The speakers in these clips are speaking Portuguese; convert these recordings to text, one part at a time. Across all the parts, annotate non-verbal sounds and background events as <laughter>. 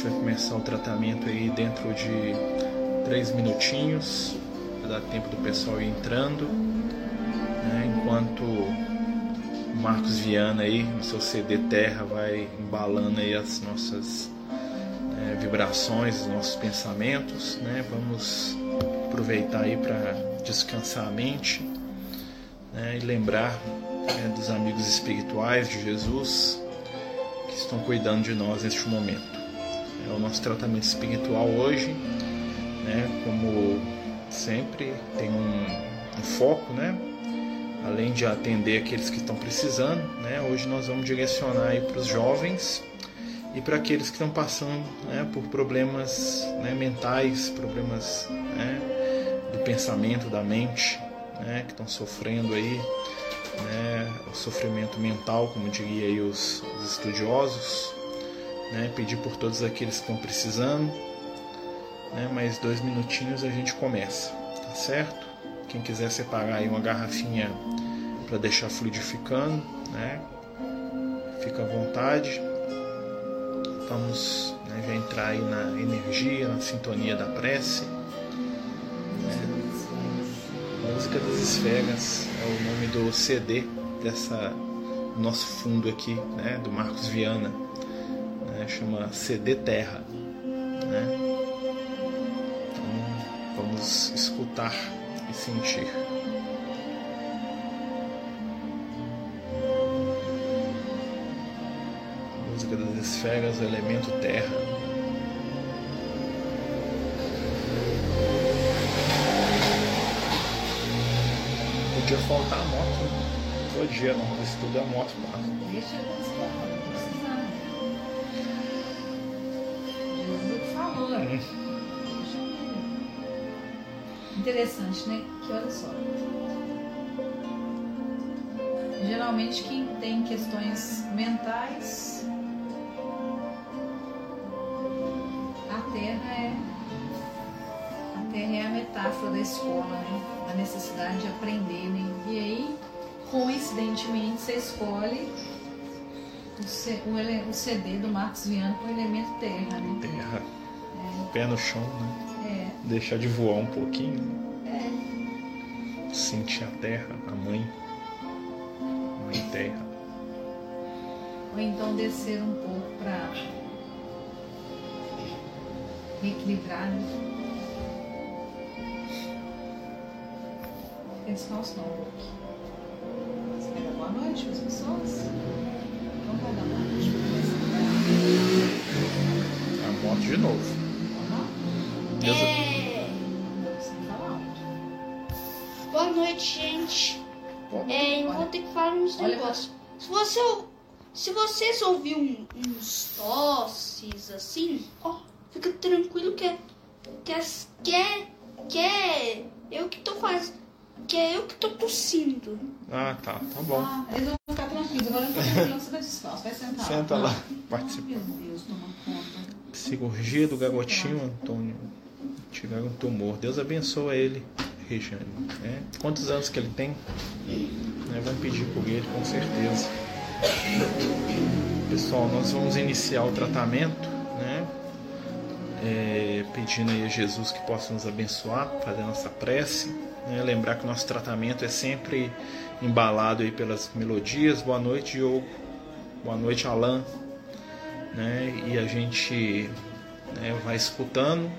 gente vai começar o tratamento aí dentro de três minutinhos. Vai dar tempo do pessoal ir entrando. Né? Enquanto o Marcos Viana aí, no seu CD Terra, vai embalando aí as nossas é, vibrações, os nossos pensamentos. Né? Vamos aproveitar aí para descansar a mente né? e lembrar né, dos amigos espirituais de Jesus que estão cuidando de nós neste momento. É o nosso tratamento espiritual hoje, né, como sempre, tem um, um foco, né, além de atender aqueles que estão precisando, né, hoje nós vamos direcionar para os jovens e para aqueles que estão passando né, por problemas né, mentais, problemas né, do pensamento, da mente, né, que estão sofrendo aí né, o sofrimento mental, como diria aí os, os estudiosos, né, pedir por todos aqueles que estão precisando, né, mais dois minutinhos a gente começa, tá certo? Quem quiser separar aí uma garrafinha para deixar fluidificando, né, fica à vontade. Vamos né, já entrar aí na energia, na sintonia da prece. Música das Esferas é o nome do CD dessa nosso fundo aqui, né, do Marcos Viana, né, chama CD Terra, né? Então vamos escutar e sentir. Música das Esferas, o elemento Terra. podia faltar a moto. Né? Podia, não. Isso é moto, mano. Deixa eu falou. Hum. Interessante, né? Que olha só. Geralmente quem tem questões mentais, a Terra é a Terra é a metáfora da escola, né? a necessidade de aprender, né? E aí, coincidentemente, você escolhe o CD do Marcos Viana com o elemento terra, né? Terra. É. Pé no chão, né? É. Deixar de voar um pouquinho. É. Sentir a terra, a mãe. Mãe terra. Ou então descer um pouco para reequilibrar, né? pensar os nomes. Você quer dar boa noite para as pessoas? Então dar boa noite para A moto de novo. Deus é... Boa noite, gente. É, enquanto que falar uns negócios. Se você se vocês ouvirem uns tosses assim, ó, fica tranquilo que é que é, que é, que é eu que tô fazendo que é eu que tô tossindo. Ah, tá, tá bom. Ah, eles vão ficar tranquilos. Agora não tô tranquilo, você vai descalço. Vai sentar. Senta lá, participa. Meu Deus, toma conta. Cirurgia do garotinho Antônio. Tiraram um tumor. Deus abençoa ele, Regiane. É. Quantos anos que ele tem? É, vamos pedir por ele, com certeza. Pessoal, nós vamos iniciar o tratamento, né? É, pedindo aí a Jesus que possa nos abençoar, fazer a nossa prece. Né? Lembrar que o nosso tratamento é sempre embalado aí pelas melodias. Boa noite, Diogo. Boa noite, Alan. Né? E a gente né, vai escutando.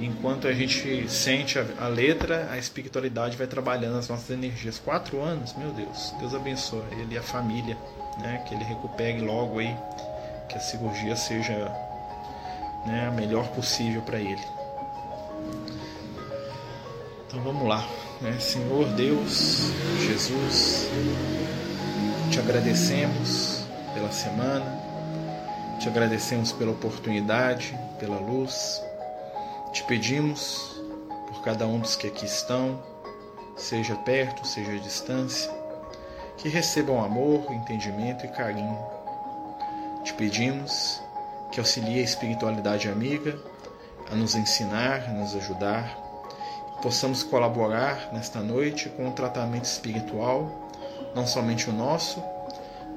Enquanto a gente sente a, a, letra, a espiritualidade vai trabalhando as nossas energias. Quatro anos, meu Deus, Deus abençoe ele e a família, né? que ele recupere logo aí, que a cirurgia seja né, a melhor possível para ele. Então vamos lá. Né? Senhor Deus, Jesus, te agradecemos pela semana, te agradecemos pela oportunidade, pela luz. Te pedimos por cada um dos que aqui estão, seja perto, seja à distância, que recebam amor, entendimento e carinho. Te pedimos que auxilie a espiritualidade amiga a nos ensinar, a nos ajudar possamos colaborar nesta noite com o tratamento espiritual, não somente o nosso,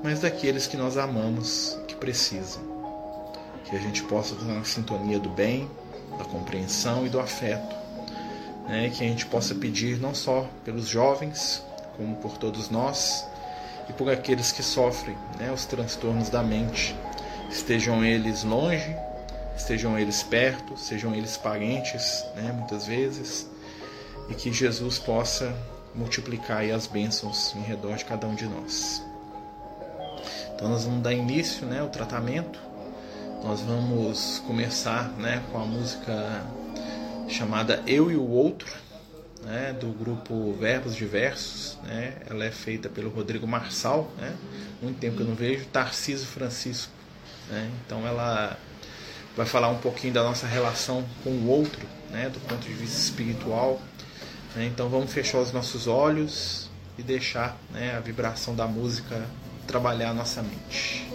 mas daqueles que nós amamos, que precisam. Que a gente possa estar na sintonia do bem, da compreensão e do afeto. Né? Que a gente possa pedir não só pelos jovens, como por todos nós, e por aqueles que sofrem né, os transtornos da mente, estejam eles longe, estejam eles perto, sejam eles parentes, né, muitas vezes, e que Jesus possa multiplicar as bênçãos em redor de cada um de nós. Então nós vamos dar início né, ao tratamento. Nós vamos começar né, com a música chamada Eu e o Outro, né, do grupo Verbos Diversos. Né? Ela é feita pelo Rodrigo Marçal, né? muito tempo que eu não vejo, Tarcísio Francisco. Né? Então ela vai falar um pouquinho da nossa relação com o outro, né, do ponto de vista espiritual. Né? Então vamos fechar os nossos olhos e deixar né, a vibração da música trabalhar a nossa mente.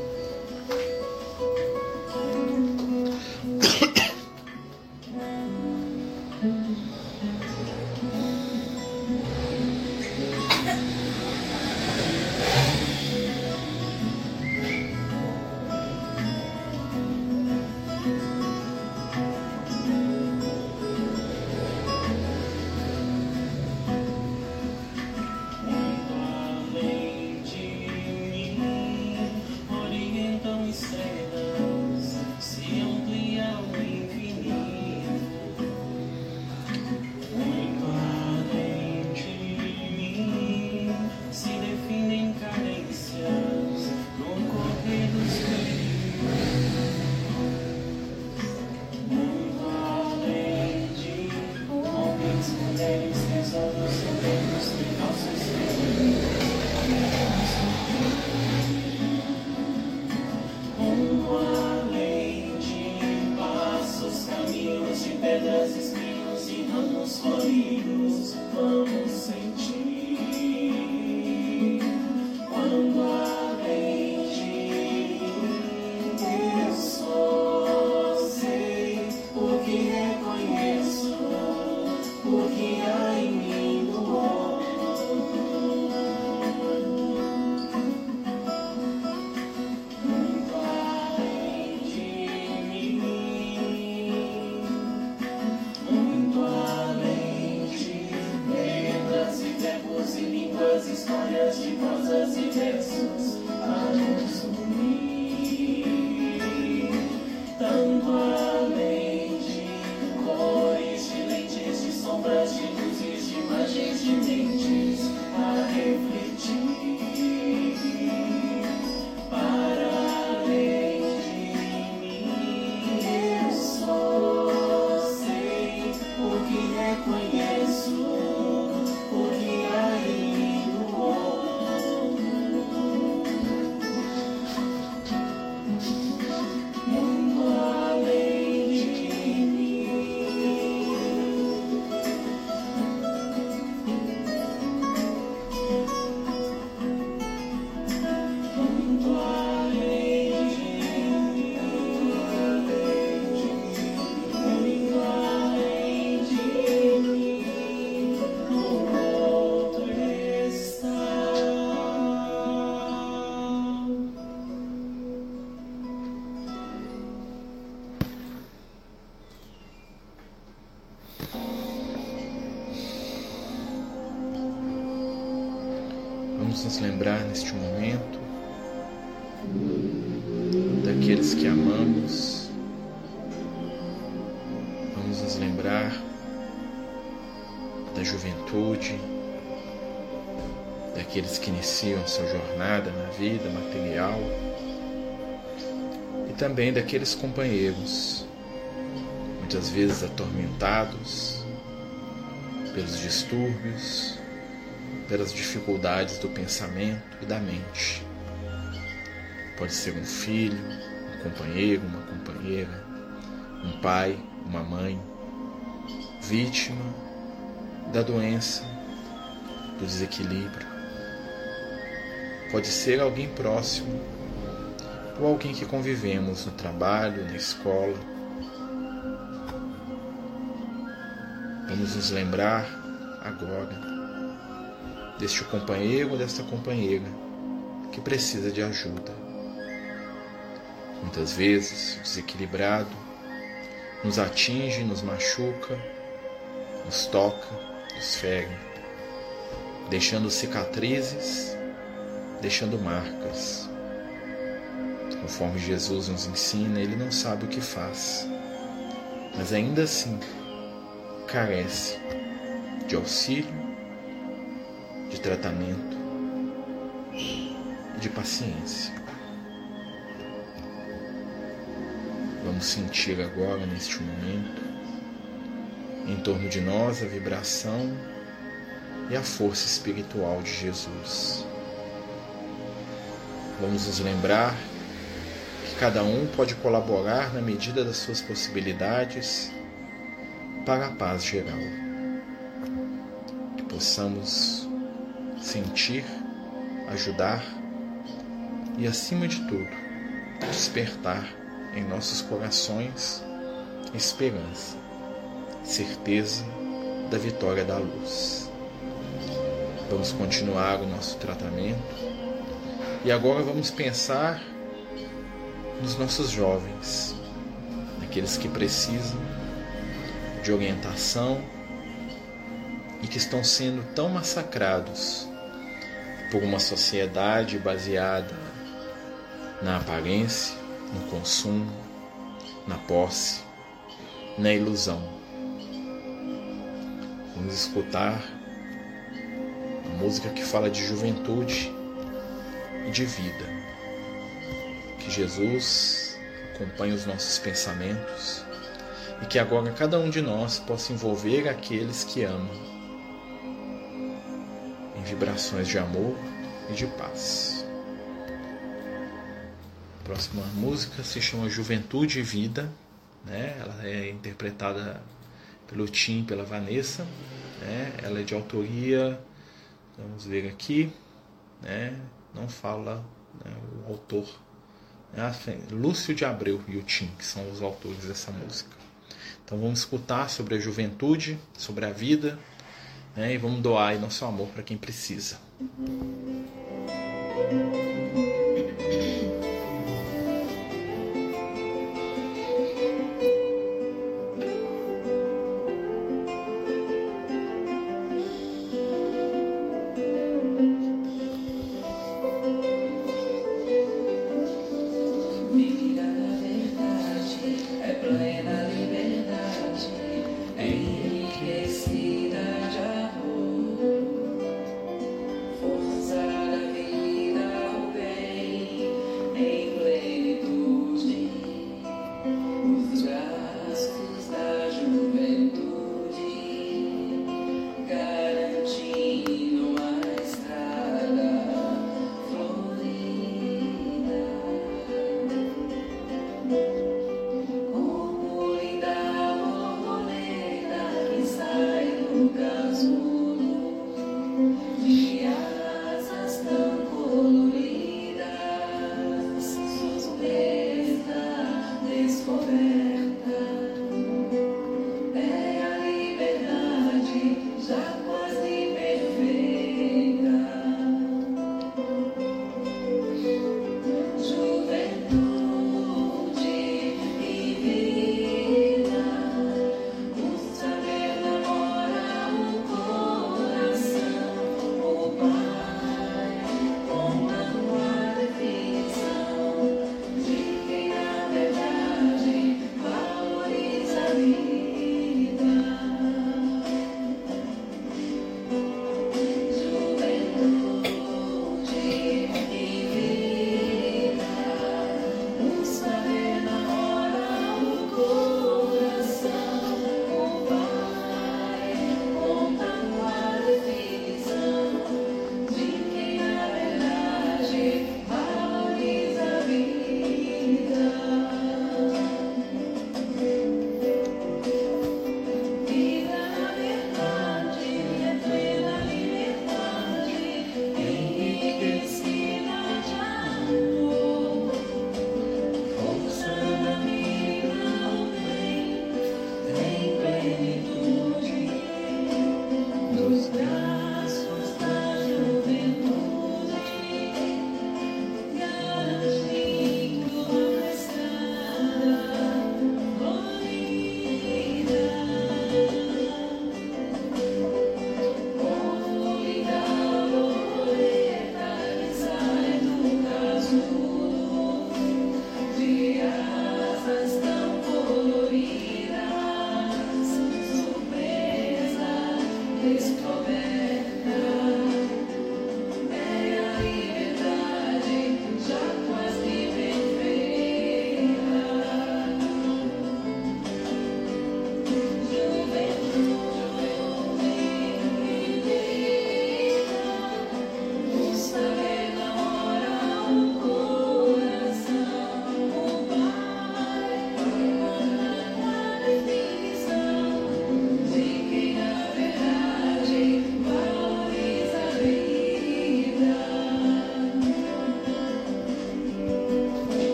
Daqueles que iniciam sua jornada na vida material e também daqueles companheiros, muitas vezes atormentados pelos distúrbios, pelas dificuldades do pensamento e da mente. Pode ser um filho, um companheiro, uma companheira, um pai, uma mãe, vítima da doença, do desequilíbrio. Pode ser alguém próximo ou alguém que convivemos no trabalho, na escola. Vamos nos lembrar agora deste companheiro ou desta companheira que precisa de ajuda. Muitas vezes, desequilibrado, nos atinge, nos machuca, nos toca, nos fere, deixando cicatrizes, deixando marcas. Conforme Jesus nos ensina, ele não sabe o que faz, mas ainda assim carece de auxílio, de tratamento e de paciência. Vamos sentir agora, neste momento, em torno de nós a vibração e a força espiritual de Jesus. Vamos nos lembrar que cada um pode colaborar na medida das suas possibilidades para a paz geral. Que possamos sentir, ajudar e, acima de tudo, despertar em nossos corações esperança, certeza da vitória da luz. Vamos continuar o nosso tratamento e agora vamos pensar nos nossos jovens, naqueles que precisam de orientação e que estão sendo tão massacrados por uma sociedade baseada na aparência, no consumo, na posse, na ilusão. Vamos escutar a música que fala de juventude e de vida. Que Jesus acompanhe os nossos pensamentos e que agora cada um de nós possa envolver aqueles que amam em vibrações de amor e de paz. A próxima música se chama Juventude e Vida, né? Ela é interpretada pelo Tim, pela Vanessa, né? Ela é de autoria, vamos ver aqui, né? Não fala né, o autor, né? Lúcio de Abreu e o Tim, que são os autores dessa música. Então vamos escutar sobre a juventude, sobre a vida, né? e vamos doar nosso amor para quem precisa.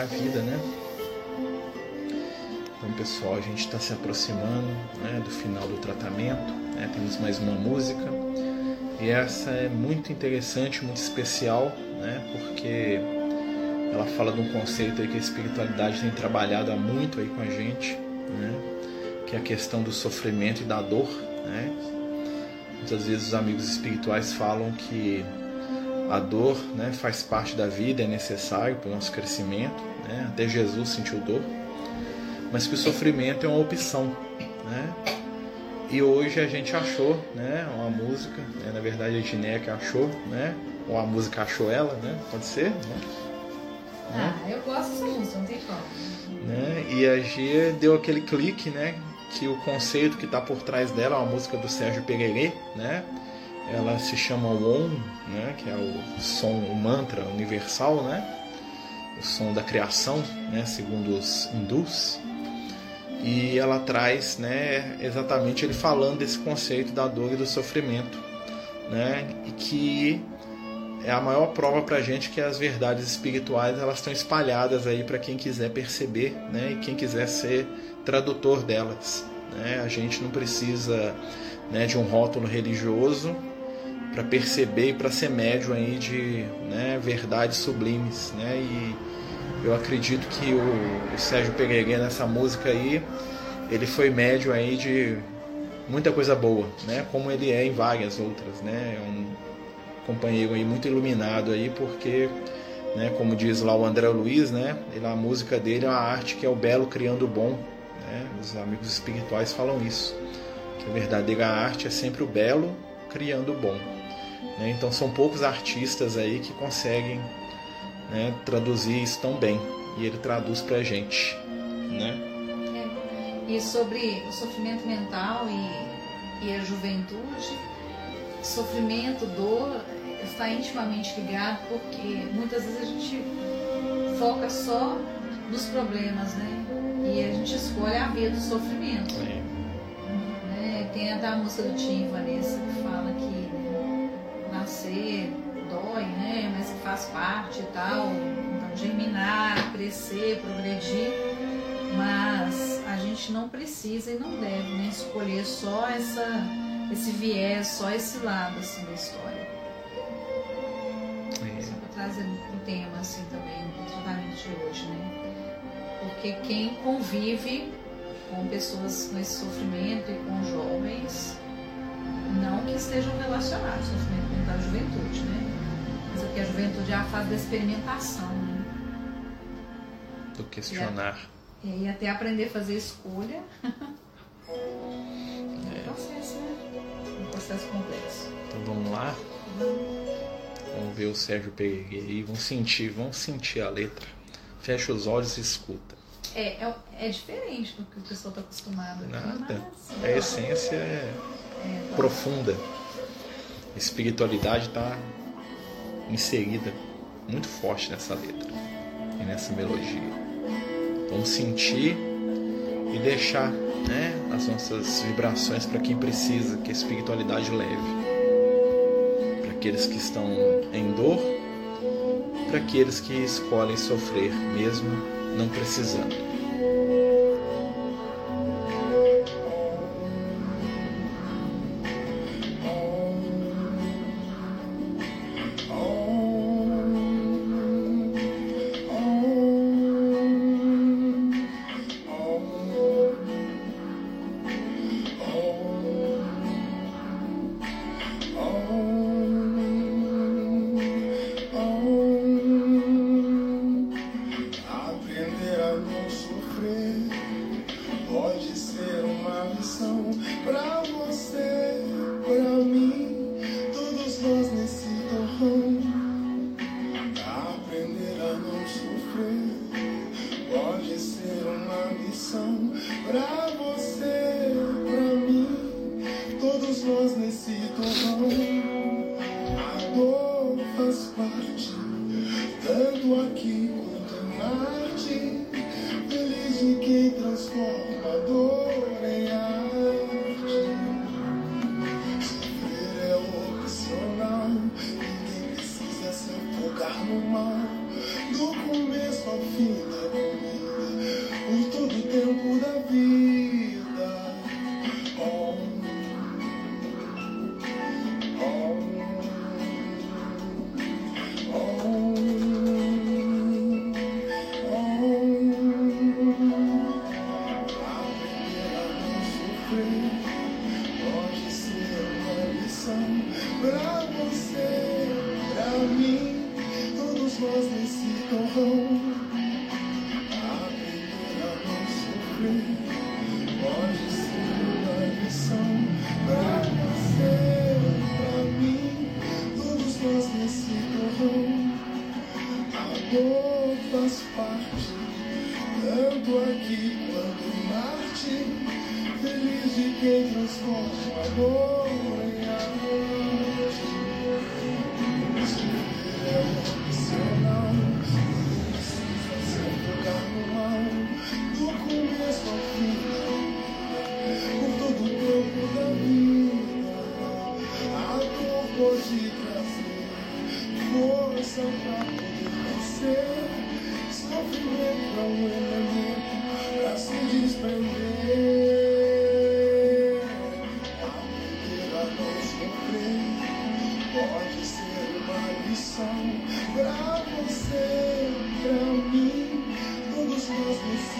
A vida, né? Então, pessoal, a gente está se aproximando né, do final do tratamento. Né? Temos mais uma música e essa é muito interessante, muito especial, né? Porque ela fala de um conceito que a espiritualidade tem trabalhado há muito aí com a gente, né? Que é a questão do sofrimento e da dor, né? Muitas vezes os amigos espirituais falam que a dor né, faz parte da vida, é necessário para o nosso crescimento. Né? Até Jesus sentiu dor. Mas que o sofrimento é uma opção. Né? E hoje a gente achou né, uma música, né? na verdade a Giné que achou, né? ou a música achou ela, né? pode ser? Né? Ah, eu gosto dessa música, não tem como. Né? E a Gia deu aquele clique, né? Que o conceito que está por trás dela, é uma música do Sérgio Pererê, né? ela se chama Om, né, que é o som, o mantra universal, né, o som da criação, né, segundo os hindus. E ela traz, né, exatamente ele falando desse conceito da dor e do sofrimento, né, e que é a maior prova para a gente que as verdades espirituais elas estão espalhadas aí para quem quiser perceber, né, e quem quiser ser tradutor delas. Né? A gente não precisa né, de um rótulo religioso para perceber e para ser médio aí de né, verdades sublimes, né? E eu acredito que o, o Sérgio Pereira nessa música aí, ele foi médio aí de muita coisa boa, né? Como ele é em várias outras, né? É um companheiro aí muito iluminado aí, porque, né? Como diz lá o André Luiz, né? Ele, a música dele é uma arte que é o belo criando o bom, né? Os amigos espirituais falam isso, que a verdadeira arte é sempre o belo criando o bom. Né? Então são poucos artistas aí que conseguem né, traduzir isso tão bem. E ele traduz para a gente. Né? É. E sobre o sofrimento mental e, e a juventude, sofrimento, dor está intimamente ligado porque muitas vezes a gente foca só nos problemas, né? E a gente escolhe a via do sofrimento. É. Né? Tem até a música do Tim Vanessa que fala que nascer dói, né? Mas que faz parte e tal. Então, germinar, crescer, progredir. Mas a gente não precisa e não deve né, escolher só essa, esse viés, só esse lado assim, da história. É. Só para trazer um tema assim também no tratamento de hoje, né? Porque quem convive com pessoas com esse sofrimento e com jovens, não que estejam relacionados, sofrimento da juventude, né? A juventude é a fase da experimentação, né? Do questionar. E, e até aprender a fazer escolha. <laughs> é um processo, né? Um processo complexo. Então vamos lá? Vamos ver o Sérgio aí, vamos sentir, vamos sentir a letra. Fecha os olhos e escuta. É, é, é diferente do que o pessoal está acostumado. Nada. Mas... A essência é, é profunda espiritualidade está inserida muito forte nessa letra e nessa melodia. Vamos sentir e deixar né, as nossas vibrações para quem precisa que a espiritualidade leve. Para aqueles que estão em dor, para aqueles que escolhem sofrer mesmo não precisando. Bravo! me. Yes.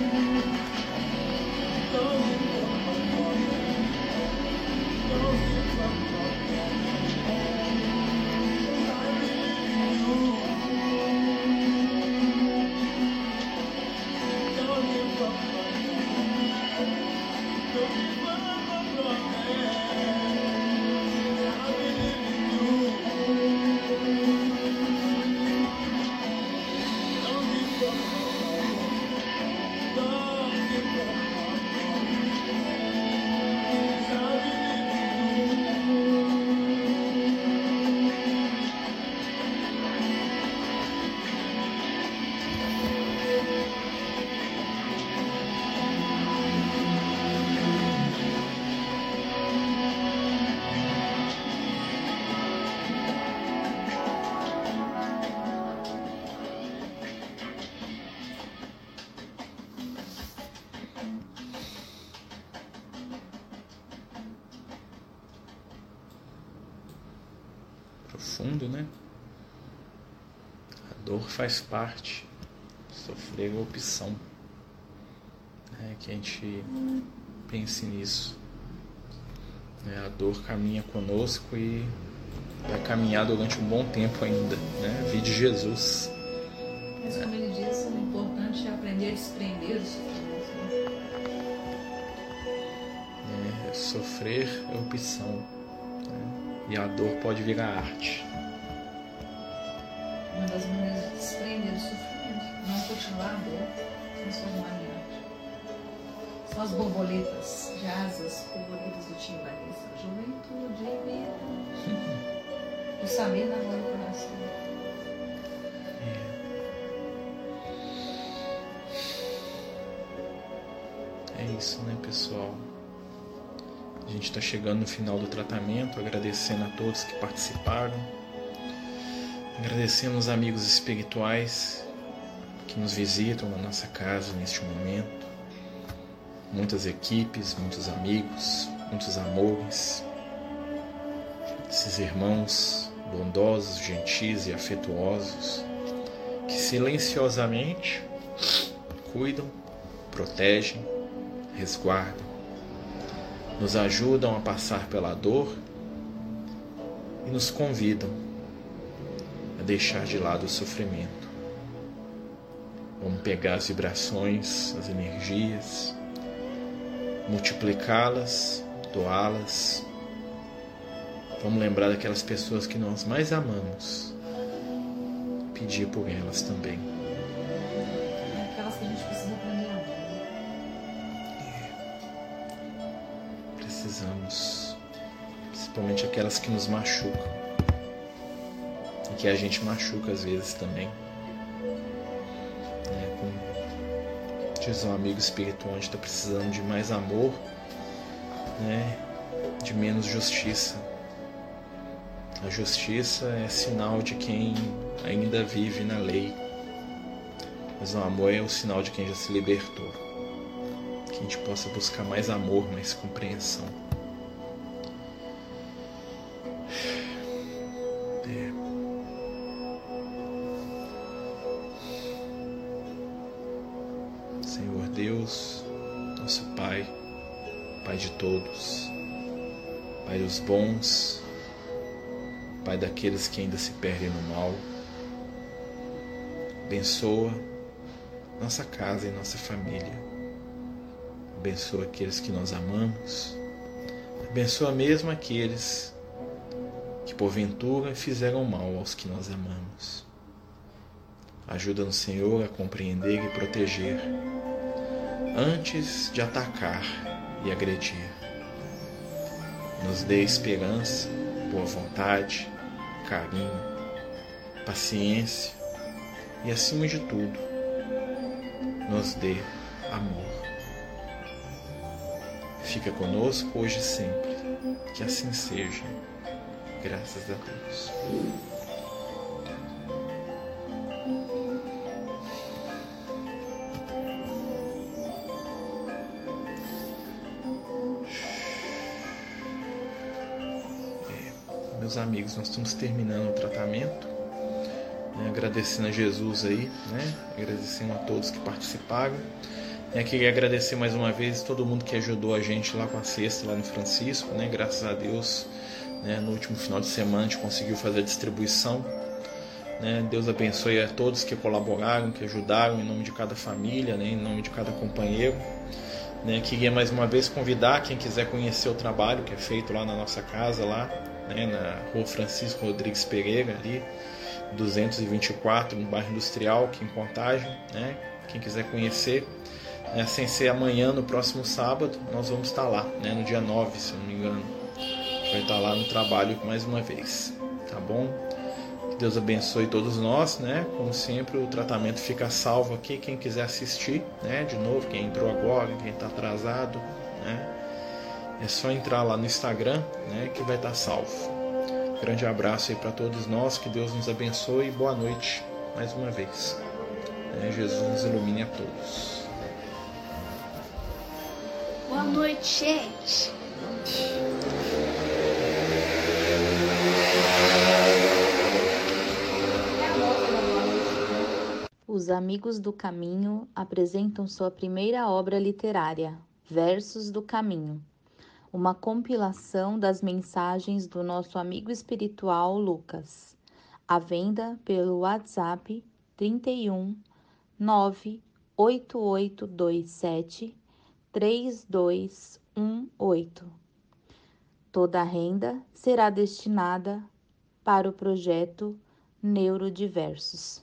profundo, né? A dor faz parte. Sofrer é opção. É que a gente pense nisso. É, a dor caminha conosco e vai caminhar durante um bom tempo ainda. Né? Vide Jesus. Mas como ele disse, o importante é aprender a desprender os sofrimentos. É, sofrer é opção. Né? E a dor pode virar arte. São as borboletas de asas, borboletas do Tim Vanessa. Juventude. O saber na mão do coração. É isso, né, pessoal? A gente está chegando no final do tratamento, agradecendo a todos que participaram. Agradecemos amigos espirituais que nos visitam na nossa casa neste momento. Muitas equipes, muitos amigos, muitos amores. Esses irmãos bondosos, gentis e afetuosos que silenciosamente cuidam, protegem, resguardam, nos ajudam a passar pela dor e nos convidam a deixar de lado o sofrimento. Vamos pegar as vibrações, as energias, multiplicá-las, doá-las. Vamos lembrar daquelas pessoas que nós mais amamos, pedir por elas também. É aquelas que a gente precisa aprender a amar. Precisamos, principalmente aquelas que nos machucam e que a gente machuca às vezes também. Diz um amigo espiritual, a gente está precisando de mais amor, né, de menos justiça. A justiça é sinal de quem ainda vive na lei, mas o amor é o sinal de quem já se libertou que a gente possa buscar mais amor, mais compreensão. Senhor Deus, nosso Pai, Pai de todos, Pai dos bons, Pai daqueles que ainda se perdem no mal, abençoa nossa casa e nossa família. Abençoa aqueles que nós amamos. Abençoa mesmo aqueles que porventura fizeram mal aos que nós amamos. Ajuda-nos, Senhor, a compreender e proteger antes de atacar e agredir. Nos dê esperança, boa vontade, carinho, paciência e, acima de tudo, nos dê amor. Fica conosco hoje e sempre. Que assim seja. Graças a Deus. Meus amigos, nós estamos terminando o tratamento. Né, agradecendo a Jesus aí, né? Agradecendo a todos que participaram. Eu queria agradecer mais uma vez todo mundo que ajudou a gente lá com a cesta, lá no Francisco, né? Graças a Deus, né? no último final de semana a gente conseguiu fazer a distribuição. Né? Deus abençoe a todos que colaboraram, que ajudaram, em nome de cada família, né? em nome de cada companheiro. Né? Queria mais uma vez convidar quem quiser conhecer o trabalho que é feito lá na nossa casa, lá né? na rua Francisco Rodrigues Pereira, ali, 224, no bairro Industrial, aqui em Contagem. Né? Quem quiser conhecer, né, sem ser amanhã, no próximo sábado, nós vamos estar lá, né, no dia 9, se eu não me engano. A gente vai estar lá no trabalho mais uma vez, tá bom? Que Deus abençoe todos nós, né? Como sempre, o tratamento fica salvo aqui. Quem quiser assistir, né? De novo, quem entrou agora, quem está atrasado, né? É só entrar lá no Instagram, né, que vai estar salvo. Grande abraço aí para todos nós, que Deus nos abençoe e boa noite mais uma vez. É, Jesus nos ilumine a todos. Boa noite, gente. Os Amigos do Caminho apresentam sua primeira obra literária, Versos do Caminho, uma compilação das mensagens do nosso amigo espiritual Lucas, à venda pelo WhatsApp 31 98827 3218. Toda a renda será destinada para o projeto Neurodiversos.